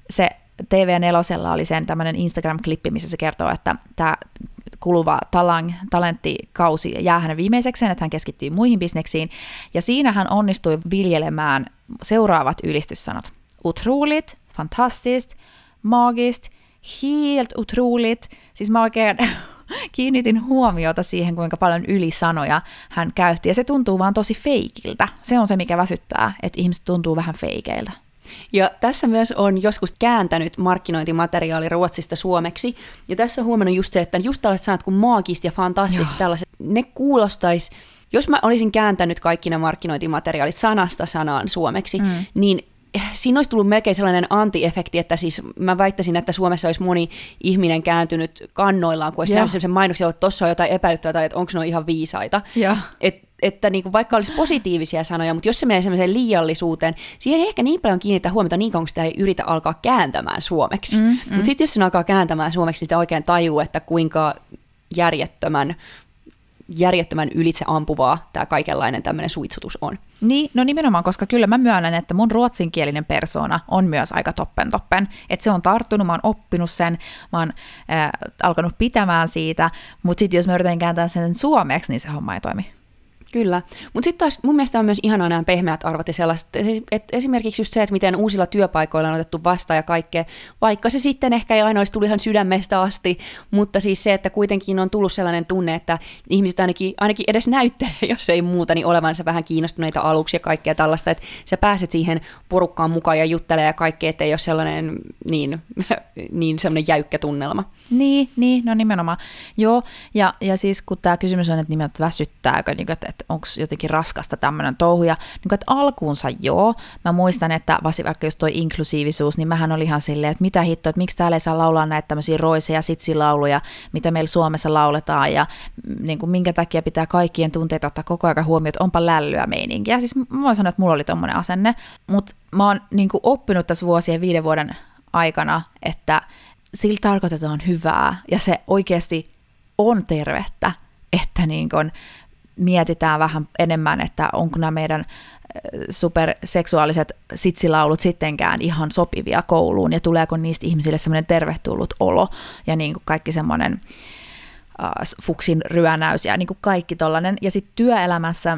Se TV4 oli sen tämmöinen Instagram-klippi, missä se kertoo, että tämä kuluva talang, talenttikausi jää hänen viimeisekseen, että hän keskittyy muihin bisneksiin. Ja siinä hän onnistui viljelemään seuraavat ylistyssanat. Utroligt, fantastiskt, magist, helt utroligt. Siis mä oikein kiinnitin huomiota siihen, kuinka paljon ylisanoja hän käytti, ja se tuntuu vaan tosi feikiltä. Se on se, mikä väsyttää, että ihmiset tuntuu vähän feikeiltä. Ja tässä myös on joskus kääntänyt markkinointimateriaali Ruotsista suomeksi. Ja tässä on huomannut just se, että just tällaiset sanat kuin maagista ja fantastista, tällaiset, ne kuulostais, jos mä olisin kääntänyt kaikki ne markkinointimateriaalit sanasta sanaan suomeksi, mm. niin siinä olisi tullut melkein sellainen antiefekti, että siis mä väittäisin, että Suomessa olisi moni ihminen kääntynyt kannoillaan, kun olisi nähnyt sellaisen mainoksen, että tuossa on jotain epäilyttävää tai että onko ne ihan viisaita. Et, että niin kuin vaikka olisi positiivisia sanoja, mutta jos se menee semmoiseen liiallisuuteen, siihen ei ehkä niin paljon kiinnitä huomiota niin kauan, kun sitä ei yritä alkaa kääntämään suomeksi. Mm, mm. Mutta sitten jos se alkaa kääntämään suomeksi, sitä oikein tajuu, että kuinka järjettömän järjettömän ylitse ampuvaa tämä kaikenlainen tämmöinen suitsutus on. Niin, no nimenomaan, koska kyllä mä myönnän, että mun ruotsinkielinen persona on myös aika toppen toppen. Että se on tarttunut, mä oon oppinut sen, mä oon äh, alkanut pitämään siitä, mutta sitten jos mä yritän kääntää sen suomeksi, niin se homma ei toimi. Kyllä, mutta sitten taas mun mielestä on myös ihanaa nämä pehmeät arvot ja sellaiset, että esimerkiksi just se, että miten uusilla työpaikoilla on otettu vastaan ja kaikkea, vaikka se sitten ehkä ei aina olisi tullut ihan sydämestä asti, mutta siis se, että kuitenkin on tullut sellainen tunne, että ihmiset ainakin, ainakin edes näyttelee, jos ei muuta, niin olevansa vähän kiinnostuneita aluksi ja kaikkea tällaista, että sä pääset siihen porukkaan mukaan ja juttelee ja kaikkea, ettei ole sellainen niin, niin sellainen jäykkä tunnelma. Niin, niin, no nimenomaan. Joo, ja, ja siis kun tämä kysymys on, että nimet väsyttääkö, niin että, että onko jotenkin raskasta tämmöinen touhu, ja niin kuin, että alkuunsa joo, mä muistan, että vaikka jos toi inklusiivisuus, niin mähän oli ihan silleen, että mitä hittoa, että miksi täällä ei saa laulaa näitä tämmöisiä roiseja sitsilauluja, mitä meillä Suomessa lauletaan, ja niin kuin, minkä takia pitää kaikkien tunteita ottaa koko ajan huomioon, että onpa lällyä meininkiä. Siis mä voin sanoa, että mulla oli tommonen asenne, mutta mä oon niin kuin, oppinut tässä vuosien viiden vuoden aikana, että sillä tarkoitetaan hyvää ja se oikeasti on tervettä, että niin kun mietitään vähän enemmän, että onko nämä meidän superseksuaaliset sitsilaulut sittenkään ihan sopivia kouluun ja tuleeko niistä ihmisille semmoinen tervetullut olo ja niin kuin kaikki semmoinen äh, fuksin ryönäys ja niin kuin kaikki tollainen. Ja sitten työelämässä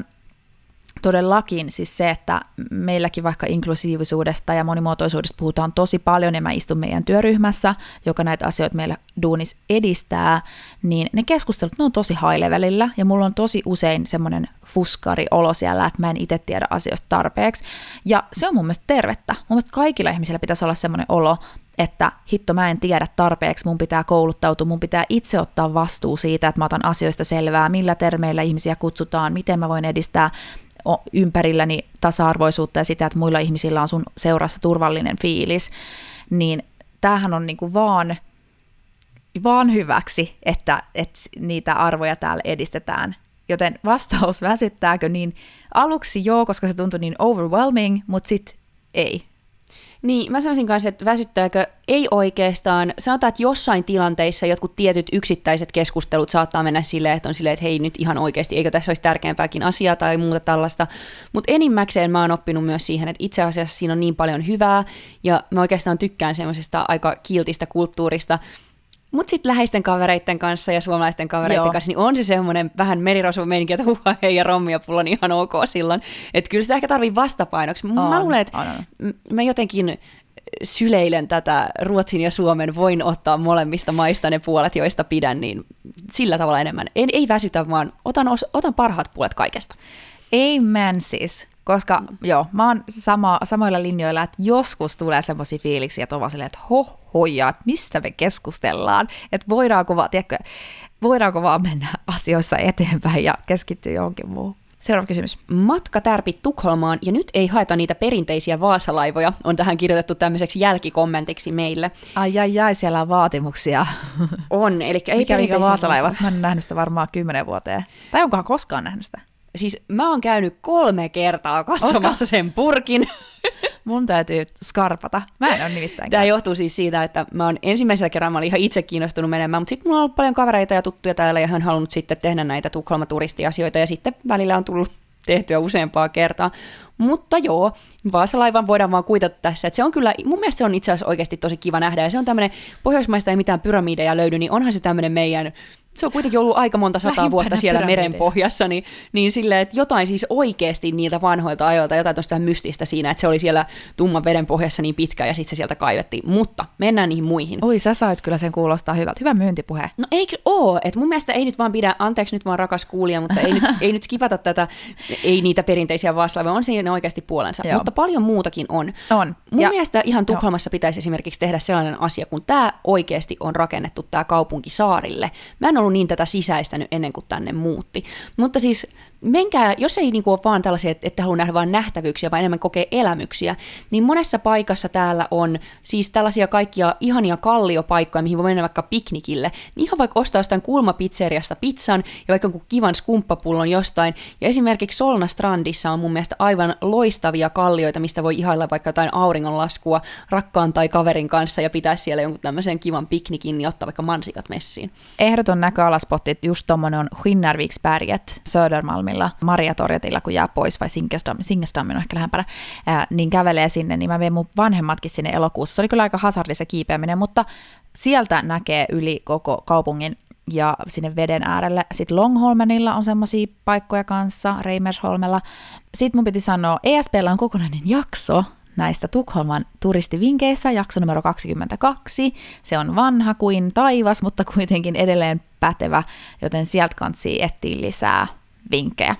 todellakin siis se, että meilläkin vaikka inklusiivisuudesta ja monimuotoisuudesta puhutaan tosi paljon, ja mä istun meidän työryhmässä, joka näitä asioita meillä duunis edistää, niin ne keskustelut, ne on tosi high levelillä, ja mulla on tosi usein semmoinen fuskari olo siellä, että mä en itse tiedä asioista tarpeeksi, ja se on mun mielestä tervettä. Mun mielestä kaikilla ihmisillä pitäisi olla semmoinen olo, että hitto mä en tiedä tarpeeksi, mun pitää kouluttautua, mun pitää itse ottaa vastuu siitä, että mä otan asioista selvää, millä termeillä ihmisiä kutsutaan, miten mä voin edistää ympärilläni tasa-arvoisuutta ja sitä, että muilla ihmisillä on sun seurassa turvallinen fiilis, niin tämähän on niinku vaan, vaan hyväksi, että, että niitä arvoja täällä edistetään. Joten vastaus väsyttääkö, niin aluksi joo, koska se tuntui niin overwhelming, mutta sitten ei. Niin, mä sanoisin kanssa, että väsyttääkö ei oikeastaan. Sanotaan, että jossain tilanteissa jotkut tietyt yksittäiset keskustelut saattaa mennä silleen, että on silleen, että hei nyt ihan oikeasti, eikö tässä olisi tärkeämpääkin asiaa tai muuta tällaista. Mutta enimmäkseen mä oon oppinut myös siihen, että itse asiassa siinä on niin paljon hyvää ja mä oikeastaan tykkään semmoisesta aika kiltistä kulttuurista, mutta sitten läheisten kavereiden kanssa ja suomalaisten kavereiden Joo. kanssa, niin on se semmoinen vähän merirosvomeininki, että huha hei ja rommia pulla niin ihan ok silloin. Että kyllä sitä ehkä tarvii vastapainoksi. On, mä luulen, että on, on. mä jotenkin syleilen tätä Ruotsin ja Suomen, voin ottaa molemmista maista ne puolet, joista pidän, niin sillä tavalla enemmän. En, ei väsytä, vaan otan, otan parhaat puolet kaikesta. Amen siis. Koska mm. joo, mä oon sama, samoilla linjoilla, että joskus tulee semmoisia fiiliksiä, että on vaan silleen, että ho, hoja, että mistä me keskustellaan, että voidaanko vaan, tiedätkö, voidaanko vaan mennä asioissa eteenpäin ja keskittyä johonkin muuhun. Seuraava kysymys. Matka tärpi Tukholmaan ja nyt ei haeta niitä perinteisiä vaasalaivoja, on tähän kirjoitettu tämmöiseksi jälkikommentiksi meille. Ai ai ai, siellä on vaatimuksia. On, eli ei Mikä perinteisiä vaasalaivassa? Mä en nähnyt sitä varmaan kymmenen vuoteen. Tai onkohan koskaan nähnyt sitä? Siis mä oon käynyt kolme kertaa katsomassa Otka? sen purkin. Mun täytyy skarpata. Mä en ole nimittäin. Tämä johtuu siis siitä, että mä oon ensimmäisellä kerralla mä olin ihan itse kiinnostunut menemään, mutta sitten mulla on ollut paljon kavereita ja tuttuja täällä ja hän halunnut sitten tehdä näitä Tukholma-turistiasioita ja sitten välillä on tullut tehtyä useampaa kertaa. Mutta joo, Vaasalaivan voidaan vaan kuitata tässä, että se on kyllä, mun mielestä se on itse asiassa oikeasti tosi kiva nähdä, ja se on tämmöinen, Pohjoismaista ei mitään pyramideja löydy, niin onhan se tämmöinen meidän se on kuitenkin ollut aika monta sataa Lähimpänä vuotta siellä meren pohjassa, niin, niin silleen, että jotain siis oikeasti niiltä vanhoilta ajoilta, jotain tuosta mystistä siinä, että se oli siellä tumman veden pohjassa niin pitkä ja sitten se sieltä kaivettiin. Mutta mennään niihin muihin. Oi, sä sait kyllä sen kuulostaa hyvältä. Hyvä myyntipuhe. No eikö oo? että mun mielestä ei nyt vaan pidä, anteeksi nyt vaan rakas kuulija, mutta ei nyt, ei nyt skipata tätä, ei niitä perinteisiä vaaslaivoja, on siinä oikeasti puolensa. Joo. Mutta paljon muutakin on. On. Mun ja, mielestä ihan Tukholmassa pitäisi esimerkiksi tehdä sellainen asia, kun tämä oikeasti on rakennettu tämä kaupunki saarille. Mä en ollut niin tätä sisäistä sisäistänyt ennen kuin tänne muutti. Mutta siis menkää, jos ei niinku ole vaan tällaisia, että ette halua nähdä vain nähtävyyksiä, vaan enemmän kokea elämyksiä, niin monessa paikassa täällä on siis tällaisia kaikkia ihania kalliopaikkoja, mihin voi mennä vaikka piknikille. Niin ihan vaikka ostaa jostain kulmapizzeriasta pizzan ja vaikka jonkun kivan skumppapullon jostain. Ja esimerkiksi Solna Strandissa on mun mielestä aivan loistavia kallioita, mistä voi ihailla vaikka jotain auringonlaskua rakkaan tai kaverin kanssa ja pitää siellä jonkun tämmöisen kivan piknikin ja ottaa vaikka mansikat messiin. Ehdoton näköalaspotti, just tommonen on Skinnarviksberget Södermalmilla, Mariatorjatilla, kun jää pois, vai Sinkestam, Sinkestam on ehkä lähempänä, ää, niin kävelee sinne, niin mä vein mun vanhemmatkin sinne elokuussa. Se oli kyllä aika hazardi se kiipeäminen, mutta sieltä näkee yli koko kaupungin ja sinne veden äärelle. Sitten Longholmenilla on semmoisia paikkoja kanssa, Reimersholmella. Sitten mun piti sanoa, ESPllä on kokonainen jakso näistä Tukholman turistivinkeissä, jakso numero 22. Se on vanha kuin taivas, mutta kuitenkin edelleen pätevä, joten sieltä kansi etsiä lisää vinkkejä.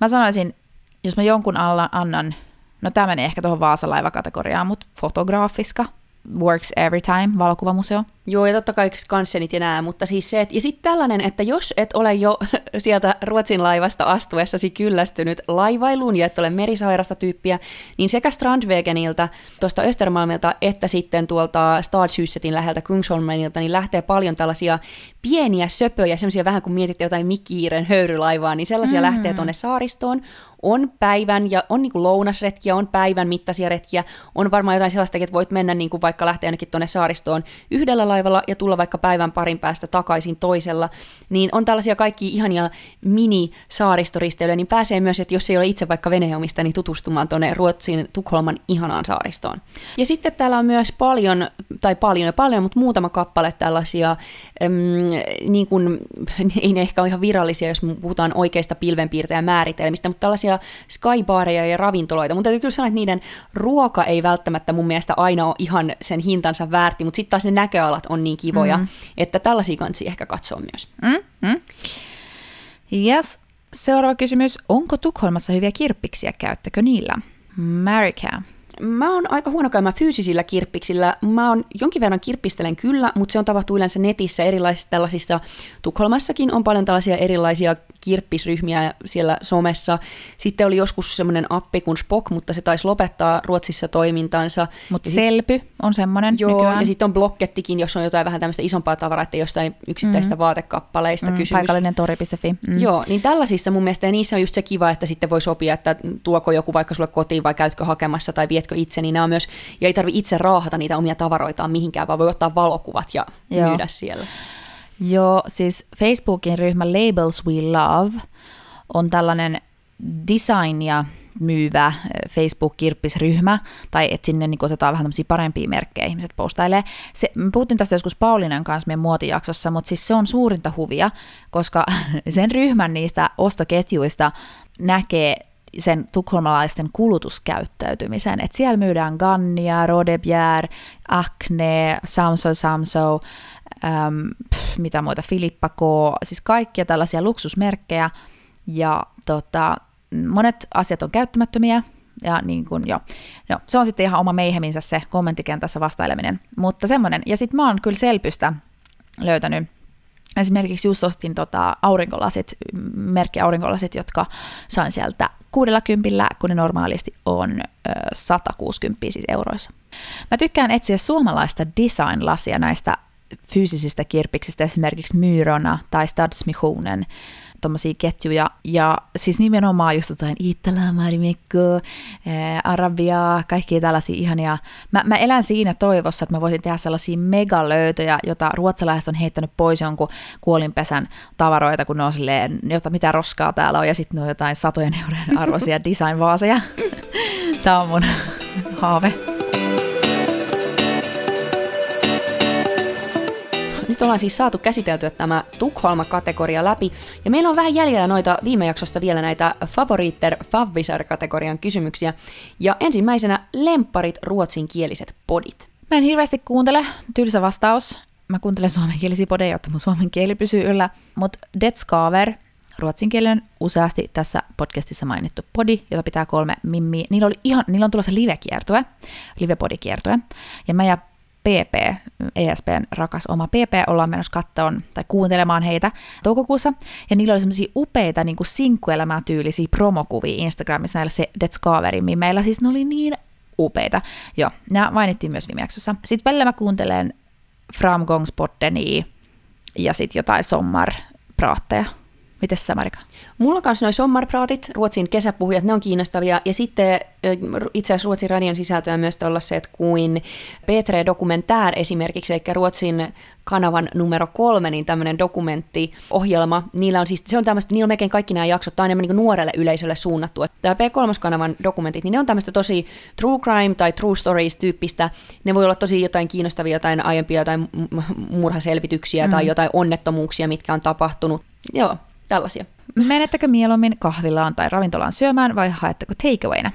Mä sanoisin, jos mä jonkun alla annan, no tämä menee ehkä tuohon Vaasalaiva-kategoriaan, mutta fotograafiska, works every time, valokuvamuseo. Joo, ja totta kai kanssenit ja nää, mutta siis se, että, ja sitten tällainen, että jos et ole jo sieltä Ruotsin laivasta astuessasi kyllästynyt laivailuun ja et ole merisairasta tyyppiä, niin sekä Strandwegenilta, tuosta Östermalmilta, että sitten tuolta Stadshussetin läheltä Kungsholmenilta, niin lähtee paljon tällaisia pieniä söpöjä, semmoisia vähän kuin mietitte jotain Mikiiren höyrylaivaa, niin sellaisia mm. lähtee tuonne saaristoon. On päivän ja on niinku lounasretkiä, on päivän mittaisia retkiä, on varmaan jotain sellaista, että voit mennä niinku vaikka lähteä ainakin tuonne saaristoon yhdellä matkalaivalla ja tulla vaikka päivän parin päästä takaisin toisella, niin on tällaisia kaikki ihania mini-saaristoristeilyjä, niin pääsee myös, että jos ei ole itse vaikka veneomista, niin tutustumaan tuonne Ruotsin Tukholman ihanaan saaristoon. Ja sitten täällä on myös paljon, tai paljon ja paljon, mutta muutama kappale tällaisia, äm, niin kuin, ei ne ehkä ole ihan virallisia, jos puhutaan oikeista pilvenpiirtäjämääritelmistä, mutta tällaisia skybaareja ja ravintoloita. Mutta täytyy kyllä sanoa, että niiden ruoka ei välttämättä mun mielestä aina ole ihan sen hintansa väärti, mutta sitten taas ne näköalat on niin kivoja, mm. että tällaisia kansi ehkä katsoa myös. Mm, mm. Yes. Seuraava kysymys. Onko Tukholmassa hyviä kirppiksiä? Käyttäkö niillä? Marika. Mä oon aika huono käymään fyysisillä kirppiksillä. Mä oon jonkin verran kirppistelen kyllä, mutta se on tapahtuu yleensä netissä erilaisissa tällaisissa. Tukholmassakin on paljon tällaisia erilaisia kirppisryhmiä siellä somessa. Sitten oli joskus semmoinen appi kuin Spock, mutta se taisi lopettaa Ruotsissa toimintansa. Mutta Selpy on semmoinen Joo, nykyään. ja sitten on Blokkettikin, jos on jotain vähän tämmöistä isompaa tavaraa, että jostain yksittäistä mm. vaatekappaleista mm, kysymys. Paikallinen tori.fi. Mm. Joo, niin tällaisissa mun mielestä, ja niissä on just se kiva, että sitten voi sopia, että tuoko joku vaikka sulle kotiin vai käytkö hakemassa tai vietkö itse, niin nämä on myös, ja ei tarvi itse raahata niitä omia tavaroitaan mihinkään, vaan voi ottaa valokuvat ja Joo. myydä siellä. Joo, siis Facebookin ryhmä Labels We Love on tällainen designia myyvä Facebook-kirppisryhmä, tai että sinne niin otetaan vähän tämmöisiä parempia merkkejä, ihmiset postailee. Se, me puhuttiin tästä joskus Paulinan kanssa meidän muotijaksossa, mutta siis se on suurinta huvia, koska sen ryhmän niistä ostoketjuista näkee sen tukholmalaisten kulutuskäyttäytymisen. Et siellä myydään Gannia, Rodebjer, Acne, Samso Samso, äm, pff, mitä muita, Filippa K, siis kaikkia tällaisia luksusmerkkejä, ja tota, monet asiat on käyttämättömiä, ja niin kuin, jo. No, se on sitten ihan oma meiheminsä se kommenttikentässä vastaileminen, mutta semmoinen, ja sitten mä oon kyllä Selpystä löytänyt Esimerkiksi just ostin tota aurinkolasit, merkki aurinkolasit, jotka sain sieltä 60, kun ne normaalisti on ö, 160 siis euroissa. Mä tykkään etsiä suomalaista design-lasia näistä fyysisistä kirppiksistä, esimerkiksi Myrona tai Stadsmissionen, tommosia ketjuja, ja siis nimenomaan just jotain Italaa, Marimekko, Arabiaa, kaikkia tällaisia ihania. Mä, mä elän siinä toivossa, että mä voisin tehdä sellaisia megalöytöjä, jota ruotsalaiset on heittänyt pois jonkun kuolinpesän tavaroita, kun ne on silleen, jota mitä roskaa täällä on, ja sitten ne on jotain satojen eurojen arvoisia design-vaaseja. Tämä on mun haave. Nyt ollaan siis saatu käsiteltyä tämä Tukholma-kategoria läpi, ja meillä on vähän jäljellä noita viime jaksosta vielä näitä Favoriter Favvisar-kategorian kysymyksiä. Ja ensimmäisenä lemparit ruotsinkieliset podit. Mä en hirveästi kuuntele, tylsä vastaus. Mä kuuntelen suomenkielisiä podeja, jotta mun suomen kieli pysyy yllä. Mutta Detskaver, ruotsinkielinen useasti tässä podcastissa mainittu podi, jota pitää kolme mimmiä. Niillä, oli ihan, niillä on tulossa live-kiertue, live-podikiertue. Ja mä ja PP, ESPn rakas oma PP, ollaan menossa kattoon tai kuuntelemaan heitä toukokuussa. Ja niillä oli semmoisia upeita niin kuin sinkkuelämää tyylisiä promokuvia Instagramissa näillä se Detskaverin meillä Siis ne oli niin upeita. Joo, nämä mainittiin myös viime jaksossa. Sitten välillä mä kuuntelen Framgångspoddenia ja sitten jotain sommarpraatteja. Mites sä, Marika? Mulla kanssa noin sommarpraatit, Ruotsin kesäpuhujat, ne on kiinnostavia. Ja sitten itse asiassa Ruotsin radion sisältöä myös tuollaiset kuin P3 Dokumentär esimerkiksi, eli Ruotsin kanavan numero kolme, niin tämmöinen dokumenttiohjelma. Niillä on siis, se on tämmöistä, niillä on melkein kaikki nämä jaksot, tämä on enemmän niin nuorelle yleisölle suunnattu. Tämä P3-kanavan dokumentit, niin ne on tämmöistä tosi true crime tai true stories tyyppistä. Ne voi olla tosi jotain kiinnostavia, jotain aiempia, jotain murhaselvityksiä mm. tai jotain onnettomuuksia, mitkä on tapahtunut. Joo, tällaisia. Menettekö mieluummin kahvilaan tai ravintolaan syömään vai haetteko takeawayna?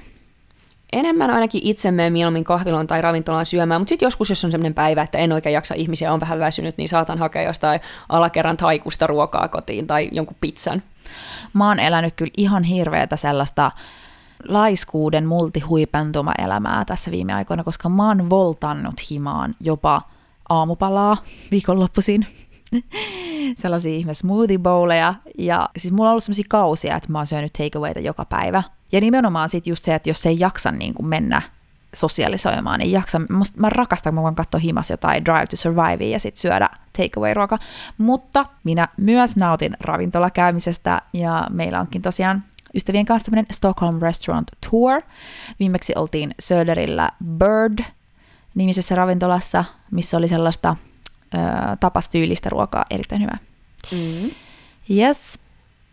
Enemmän ainakin itse menen mieluummin kahvilaan tai ravintolaan syömään, mutta sitten joskus, jos on sellainen päivä, että en oikein jaksa ihmisiä, on vähän väsynyt, niin saatan hakea jostain alakerran taikusta ruokaa kotiin tai jonkun pizzan. Mä oon elänyt kyllä ihan hirveätä sellaista laiskuuden multihuipentuma-elämää tässä viime aikoina, koska mä oon voltannut himaan jopa aamupalaa viikonloppuisin sellaisia ihme smoothie bowleja. Ja siis mulla on ollut sellaisia kausia, että mä oon syönyt takeawayta joka päivä. Ja nimenomaan sit just se, että jos ei jaksa niin kuin mennä sosiaalisoimaan, niin jaksa, musta, mä rakastan, kun mä voin katsoa himas jotain Drive to Survive ja sitten syödä takeaway-ruoka, mutta minä myös nautin ravintolakäymisestä ja meillä onkin tosiaan ystävien kanssa tämmöinen Stockholm Restaurant Tour. Viimeksi oltiin Söderillä Bird nimisessä ravintolassa, missä oli sellaista ö, tapas tyylistä ruokaa erittäin hyvä. Mm. Yes.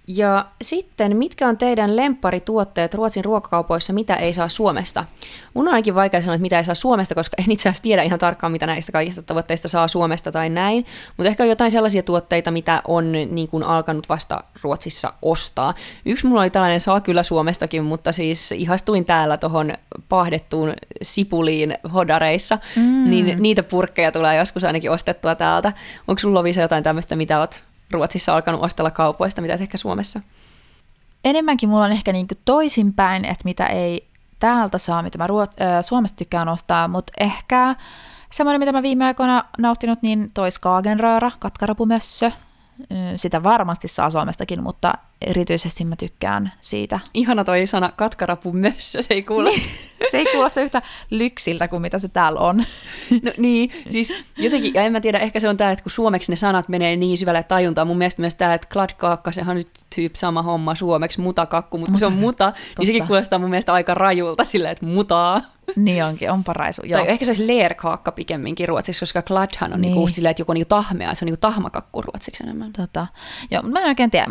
Ja sitten, mitkä on teidän lempparituotteet Ruotsin ruokakaupoissa, mitä ei saa Suomesta? Mun on ainakin vaikea sanoa, että mitä ei saa Suomesta, koska en itse asiassa tiedä ihan tarkkaan, mitä näistä kaikista tavoitteista saa Suomesta tai näin. Mutta ehkä on jotain sellaisia tuotteita, mitä on niin kuin alkanut vasta Ruotsissa ostaa. Yksi mulla oli tällainen, saa kyllä Suomestakin, mutta siis ihastuin täällä tuohon pahdettuun sipuliin hodareissa, mm. niin niitä purkkeja tulee joskus ainakin ostettua täältä. Onko sulla Lovisa jotain tämmöistä, mitä oot Ruotsissa alkanut ostella kaupoista, mitä ehkä Suomessa? Enemmänkin mulla on ehkä niin toisinpäin, että mitä ei täältä saa, mitä mä Ruot- äh, Suomesta tykkään ostaa, mutta ehkä semmoinen, mitä mä viime aikoina nauttinut, niin toi Skagenröra, katkarapumössö. Sitä varmasti saa Suomestakin, mutta erityisesti mä tykkään siitä. Ihana toi sana katkarapumössö, se ei kuulosta. se ei kuulosta yhtä lyksiltä kuin mitä se täällä on. No niin, siis jotenkin, ja en mä tiedä, ehkä se on tämä, että kun suomeksi ne sanat menee niin syvälle tajuntaan, mun mielestä myös tämä, että kladkaakka, sehän on nyt tyyp sama homma suomeksi, mutakakku, mutta kun se on muta, Totta. niin sekin kuulostaa mun mielestä aika rajulta sillä, että mutaa. Niin onkin, on paraisu. Joo. Tai ehkä se olisi leerkaakka pikemminkin ruotsiksi, koska kladhan on niin. niinku sillä, että joku on niinku tahmea, se on niinku tahmakakku ruotsiksi enemmän. Tota. Joo, mä en oikein tiedä.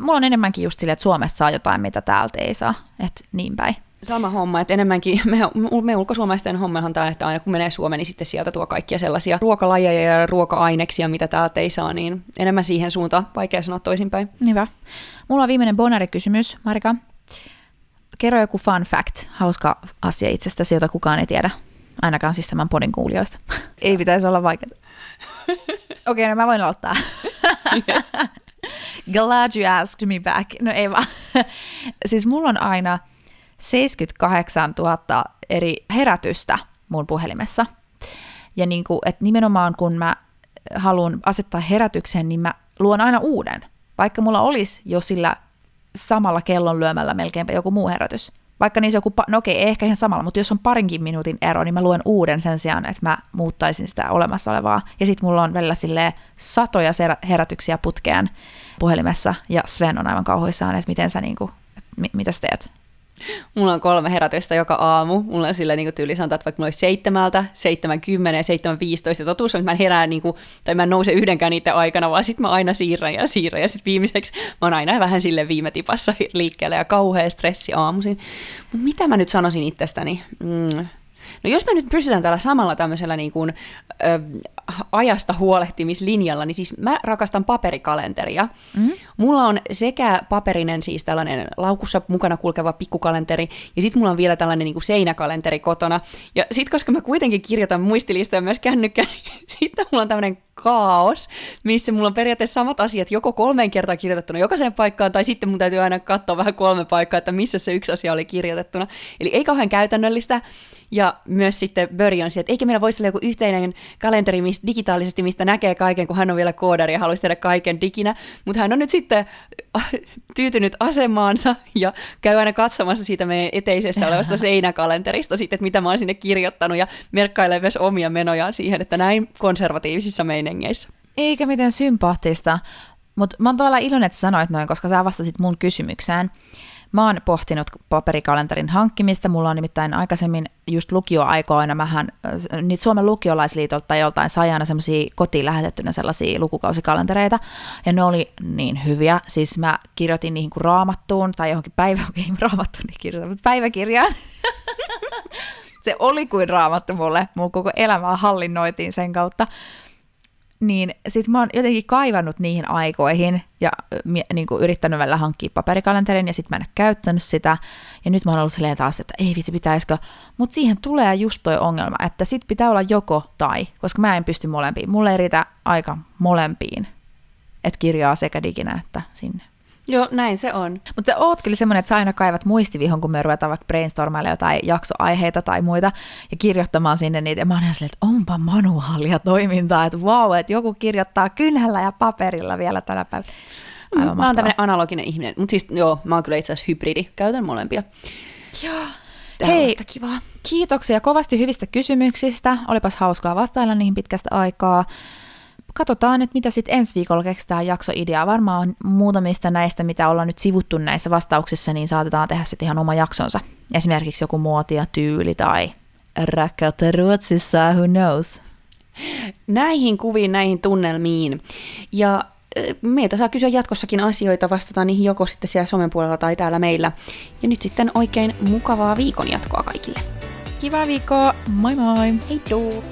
Mulla on enemmänkin just silleen, että Suomessa saa jotain, mitä täältä ei saa. Että niin päin. Sama homma, että enemmänkin me, me ulkosuomalaisten hommahan tämä, että aina kun menee Suomeen, niin sitten sieltä tuo kaikkia sellaisia ruokalajeja ja ruoka-aineksia, mitä täältä ei saa, niin enemmän siihen suuntaan, vaikea sanoa toisinpäin. Hyvä. Mulla on viimeinen bonari-kysymys, Marika. Kerro joku fun fact, hauska asia itsestäsi, jota kukaan ei tiedä. Ainakaan siis tämän podin kuulijoista. ei pitäisi olla vaikeaa. Okei, okay, no mä voin aloittaa. yes. Glad you asked me back. No ei vaan. siis mulla on aina 78 000 eri herätystä mun puhelimessa. Ja niin kuin, että nimenomaan kun mä haluan asettaa herätyksen, niin mä luon aina uuden. Vaikka mulla olisi jo sillä samalla kellon lyömällä melkeinpä joku muu herätys. Vaikka niissä joku, no okei, ehkä ihan samalla, mutta jos on parinkin minuutin ero, niin mä luen uuden sen sijaan, että mä muuttaisin sitä olemassa olevaa. Ja sitten mulla on välillä satoja herätyksiä putkeen puhelimessa, ja Sven on aivan kauhuissaan, että miten sä niinku, että mitä sä teet? Mulla on kolme herätystä joka aamu. Mulla on sillä niin tyyli sanotaan, että vaikka mulla olisi seitsemältä, seitsemän kymmenen ja seitsemän viistoista. Totuus on, että mä en herää, niin kuin, tai mä en nouse yhdenkään niiden aikana, vaan sitten mä aina siirrän ja siirrän. Ja sitten viimeiseksi mä oon aina vähän sille viime tipassa liikkeelle ja kauhea stressi aamuisin. Mutta mitä mä nyt sanoisin itsestäni? Mm, No jos me nyt pysytään tällä samalla tämmöisellä niin kuin, ö, ajasta huolehtimislinjalla, niin siis mä rakastan paperikalenteria. Mm-hmm. Mulla on sekä paperinen siis tällainen laukussa mukana kulkeva pikkukalenteri, ja sitten mulla on vielä tällainen niin kuin seinäkalenteri kotona. Ja sitten koska mä kuitenkin kirjoitan muistilistoja myös kännykkään, niin sitten mulla on tämmöinen kaos, missä mulla on periaatteessa samat asiat joko kolmeen kertaan kirjoitettuna jokaiseen paikkaan, tai sitten mun täytyy aina katsoa vähän kolme paikkaa, että missä se yksi asia oli kirjoitettuna. Eli ei kauhean käytännöllistä, ja myös sitten Böri on että eikä meillä voisi olla joku yhteinen kalenteri mistä, digitaalisesti, mistä näkee kaiken, kun hän on vielä koodari ja haluaisi tehdä kaiken diginä, mutta hän on nyt sitten tyytynyt asemaansa ja käy aina katsomassa siitä meidän eteisessä olevasta seinäkalenterista sitten, että mitä mä oon sinne kirjoittanut ja merkkailee myös omia menojaan siihen, että näin konservatiivisissa meiningeissä. Eikä miten sympaattista, mutta mä oon tavallaan iloinen, että sanoit noin, koska sä vastasit mun kysymykseen. Mä oon pohtinut paperikalenterin hankkimista. Mulla on nimittäin aikaisemmin just lukioaikoina, mähän niitä Suomen lukiolaisliitolta tai joltain sai aina semmoisia kotiin lähetettynä sellaisia lukukausikalentereita, ja ne oli niin hyviä. Siis mä kirjoitin niihin kuin raamattuun, tai johonkin päivä, okay, raamattuun niin kirjoitin, mutta päiväkirjaan. se oli kuin raamattu mulle, mun koko elämää hallinnoitiin sen kautta niin sit mä oon jotenkin kaivannut niihin aikoihin ja niin kuin yrittänyt välillä hankkia paperikalenterin ja sitten mä en ole käyttänyt sitä. Ja nyt mä oon ollut silleen taas, että ei vitsi pitäisikö. Mutta siihen tulee just toi ongelma, että sit pitää olla joko tai, koska mä en pysty molempiin. Mulle ei riitä aika molempiin, että kirjaa sekä diginä että sinne. Joo, näin se on. Mutta sä oot kyllä semmoinen, että sä aina kaivat muistivihon, kun me ruvetaan vaikka brainstormaille jotain jaksoaiheita tai muita, ja kirjoittamaan sinne niitä, ja mä oon ihan silleen, että onpa manuaalia toimintaa, että vau, että joku kirjoittaa kynhällä ja paperilla vielä tänä päivänä. Aivan mä oon tämmöinen analoginen ihminen, mutta siis joo, mä oon kyllä itse asiassa hybridi, käytän molempia. Joo. Hei, kivaa. kiitoksia kovasti hyvistä kysymyksistä. Olipas hauskaa vastailla niihin pitkästä aikaa katsotaan, että mitä sitten ensi viikolla keksitään jaksoidea. Varmaan muutamista näistä, mitä ollaan nyt sivuttu näissä vastauksissa, niin saatetaan tehdä sitten ihan oma jaksonsa. Esimerkiksi joku muotia, tyyli tai rakkautta Ruotsissa, who knows. Näihin kuviin, näihin tunnelmiin. Ja meitä saa kysyä jatkossakin asioita, vastata niihin joko sitten siellä somen puolella tai täällä meillä. Ja nyt sitten oikein mukavaa viikon jatkoa kaikille. Kiva viikkoa, moi moi! Hei tuu!